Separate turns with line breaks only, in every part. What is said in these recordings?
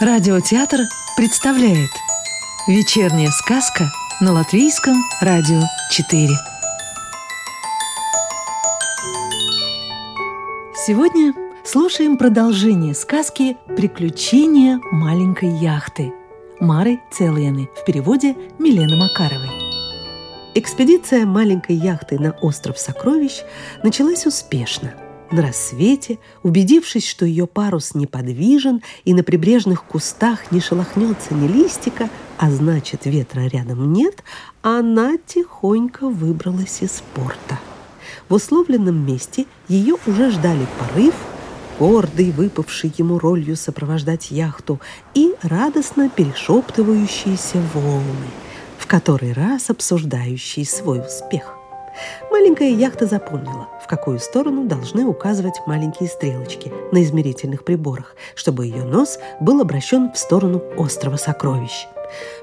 Радиотеатр представляет Вечерняя сказка на Латвийском радио 4 Сегодня слушаем продолжение сказки «Приключения маленькой яхты» Мары Целианы в переводе Милены Макаровой. Экспедиция маленькой яхты на остров Сокровищ началась успешно – на рассвете, убедившись, что ее парус неподвижен и на прибрежных кустах не шелохнется ни листика, а значит ветра рядом нет, она тихонько выбралась из порта. В условленном месте ее уже ждали порыв, гордый, выпавший ему ролью сопровождать яхту, и радостно перешептывающиеся волны, в который раз обсуждающие свой успех. Маленькая яхта запомнила, какую сторону должны указывать маленькие стрелочки на измерительных приборах, чтобы ее нос был обращен в сторону острова сокровищ.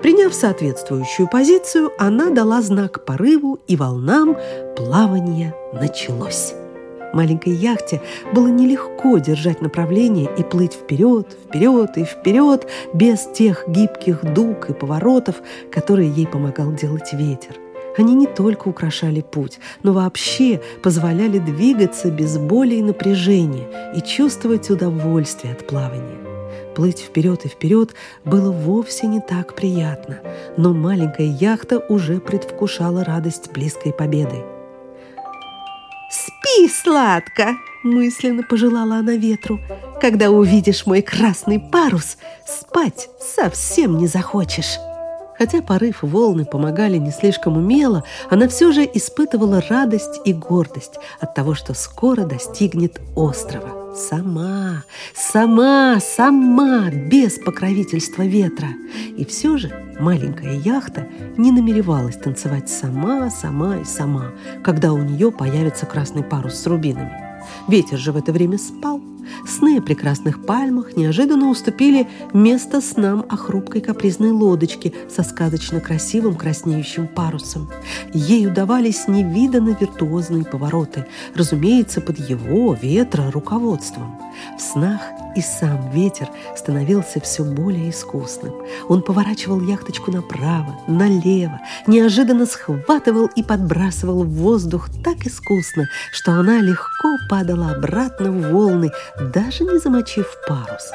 Приняв соответствующую позицию, она дала знак порыву и волнам, плавание началось. Маленькой яхте было нелегко держать направление и плыть вперед, вперед и вперед без тех гибких дуг и поворотов, которые ей помогал делать ветер. Они не только украшали путь, но вообще позволяли двигаться без боли и напряжения и чувствовать удовольствие от плавания. Плыть вперед и вперед было вовсе не так приятно, но маленькая яхта уже предвкушала радость близкой победы.
«Спи сладко!» – мысленно пожелала она ветру. «Когда увидишь мой красный парус, спать совсем не захочешь!»
Хотя порыв волны помогали не слишком умело, она все же испытывала радость и гордость от того, что скоро достигнет острова. Сама, сама, сама, без покровительства ветра. И все же маленькая яхта не намеревалась танцевать сама, сама и сама, когда у нее появится красный парус с рубинами. Ветер же в это время спал, Сны о прекрасных пальмах неожиданно уступили место снам о хрупкой капризной лодочке со сказочно красивым краснеющим парусом. Ей удавались невиданно виртуозные повороты, разумеется, под его, ветра, руководством. В снах и сам ветер становился все более искусным. Он поворачивал яхточку направо, налево, неожиданно схватывал и подбрасывал в воздух так искусно, что она легко падала обратно в волны, даже не замочив парус.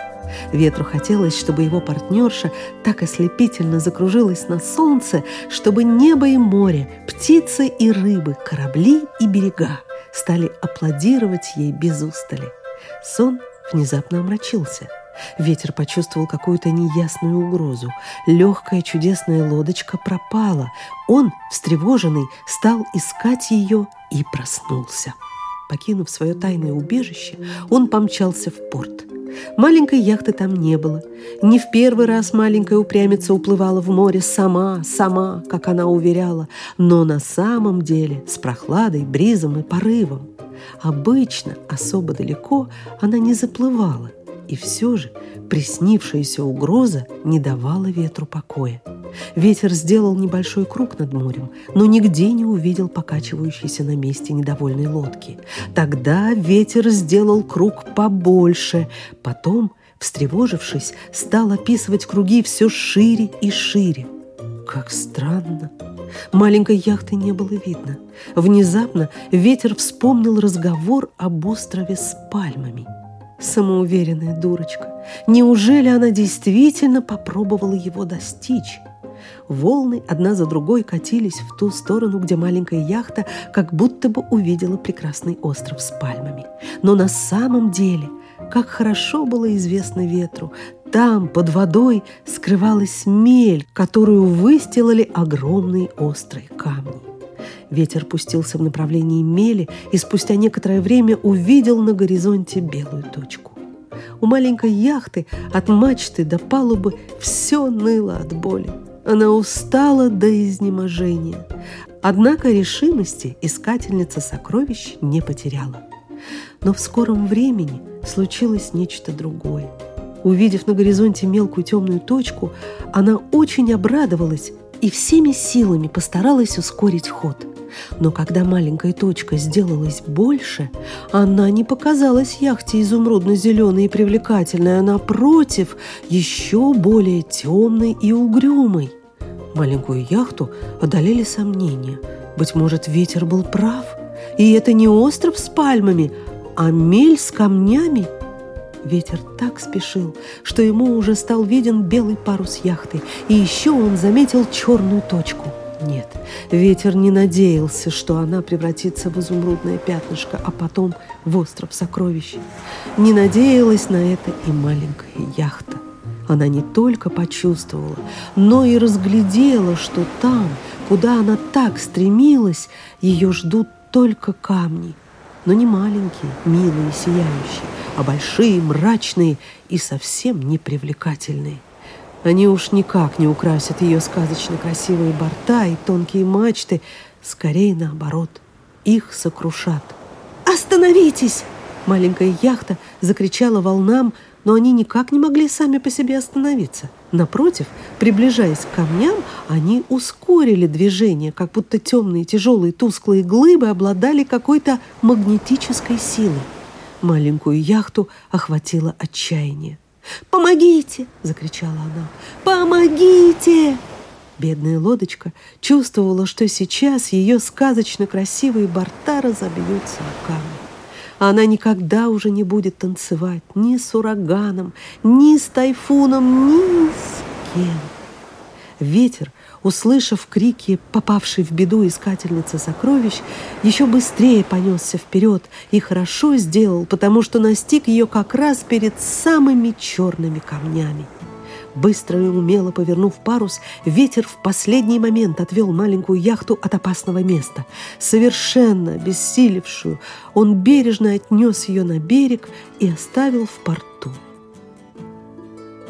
Ветру хотелось, чтобы его партнерша так ослепительно закружилась на солнце, чтобы небо и море, птицы и рыбы, корабли и берега стали аплодировать ей без устали. Сон внезапно омрачился. Ветер почувствовал какую-то неясную угрозу. Легкая чудесная лодочка пропала. Он, встревоженный, стал искать ее и проснулся. Покинув свое тайное убежище, он помчался в порт. Маленькой яхты там не было. Не в первый раз маленькая упрямица уплывала в море сама, сама, как она уверяла, но на самом деле с прохладой, бризом и порывом. Обычно особо далеко она не заплывала, и все же приснившаяся угроза не давала ветру покоя. Ветер сделал небольшой круг над морем, но нигде не увидел покачивающейся на месте недовольной лодки. Тогда ветер сделал круг побольше, потом, встревожившись, стал описывать круги все шире и шире. Как странно! Маленькой яхты не было видно. Внезапно ветер вспомнил разговор об острове с пальмами – Самоуверенная дурочка. Неужели она действительно попробовала его достичь? Волны одна за другой катились в ту сторону, где маленькая яхта как будто бы увидела прекрасный остров с пальмами. Но на самом деле, как хорошо было известно ветру, там, под водой, скрывалась мель, которую выстилали огромные острые камни. Ветер пустился в направлении мели и спустя некоторое время увидел на горизонте белую точку. У маленькой яхты от мачты до палубы все ныло от боли. Она устала до изнеможения. Однако решимости искательница сокровищ не потеряла. Но в скором времени случилось нечто другое. Увидев на горизонте мелкую темную точку, она очень обрадовалась и всеми силами постаралась ускорить ход. Но когда маленькая точка сделалась больше, она не показалась яхте изумрудно-зеленой и привлекательной, а напротив, еще более темной и угрюмой. Маленькую яхту одолели сомнения. Быть может, ветер был прав, и это не остров с пальмами, а мель с камнями – Ветер так спешил, что ему уже стал виден белый парус яхты, и еще он заметил черную точку. Нет, ветер не надеялся, что она превратится в изумрудное пятнышко, а потом в остров сокровищ. Не надеялась на это и маленькая яхта. Она не только почувствовала, но и разглядела, что там, куда она так стремилась, ее ждут только камни, но не маленькие, милые, сияющие, а большие, мрачные и совсем непривлекательные. Они уж никак не украсят ее сказочно красивые борта и тонкие мачты, скорее наоборот, их сокрушат.
«Остановитесь!»
Маленькая яхта закричала волнам, но они никак не могли сами по себе остановиться. Напротив, приближаясь к камням, они ускорили движение, как будто темные тяжелые тусклые глыбы обладали какой-то магнетической силой. Маленькую яхту охватило отчаяние.
«Помогите!» — закричала она. «Помогите!»
Бедная лодочка чувствовала, что сейчас ее сказочно красивые борта разобьются о камни. Она никогда уже не будет танцевать ни с ураганом, ни с тайфуном, ни с кем. Ветер услышав крики попавшей в беду искательницы сокровищ, еще быстрее понесся вперед и хорошо сделал, потому что настиг ее как раз перед самыми черными камнями. Быстро и умело повернув парус, ветер в последний момент отвел маленькую яхту от опасного места. Совершенно обессилевшую, он бережно отнес ее на берег и оставил в порту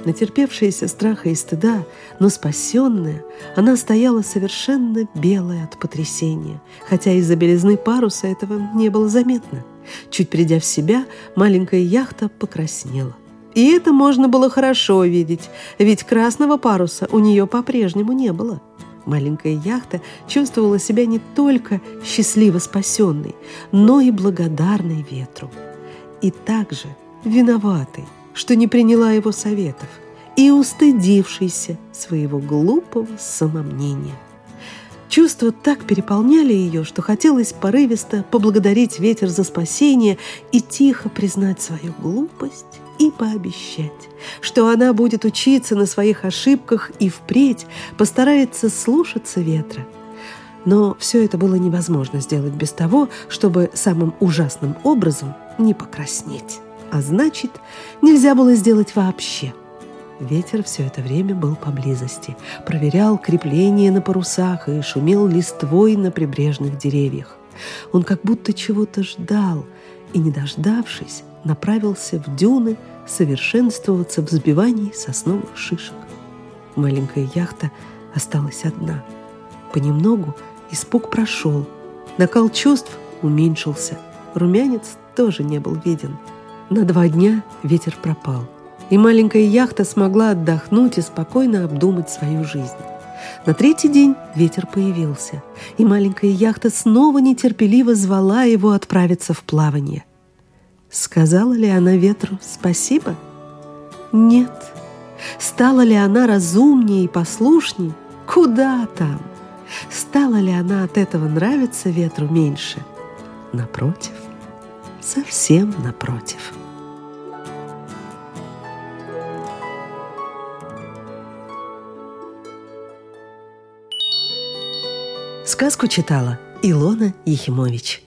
натерпевшаяся страха и стыда, но спасенная, она стояла совершенно белая от потрясения, хотя из-за белизны паруса этого не было заметно. Чуть придя в себя, маленькая яхта покраснела. И это можно было хорошо видеть, ведь красного паруса у нее по-прежнему не было. Маленькая яхта чувствовала себя не только счастливо спасенной, но и благодарной ветру. И также виноватой что не приняла его советов, и устыдившейся своего глупого самомнения. Чувства так переполняли ее, что хотелось порывисто поблагодарить ветер за спасение и тихо признать свою глупость и пообещать, что она будет учиться на своих ошибках и впредь постарается слушаться ветра. Но все это было невозможно сделать без того, чтобы самым ужасным образом не покраснеть а значит, нельзя было сделать вообще. Ветер все это время был поблизости, проверял крепление на парусах и шумел листвой на прибрежных деревьях. Он как будто чего-то ждал и, не дождавшись, направился в дюны совершенствоваться в взбивании сосновых шишек. Маленькая яхта осталась одна. Понемногу испуг прошел, накал чувств уменьшился, румянец тоже не был виден – на два дня ветер пропал, и маленькая яхта смогла отдохнуть и спокойно обдумать свою жизнь. На третий день ветер появился, и маленькая яхта снова нетерпеливо звала его отправиться в плавание. Сказала ли она ветру спасибо? Нет. Стала ли она разумнее и послушней? Куда там? Стала ли она от этого нравиться ветру меньше? Напротив совсем напротив. Сказку читала Илона Ехимович.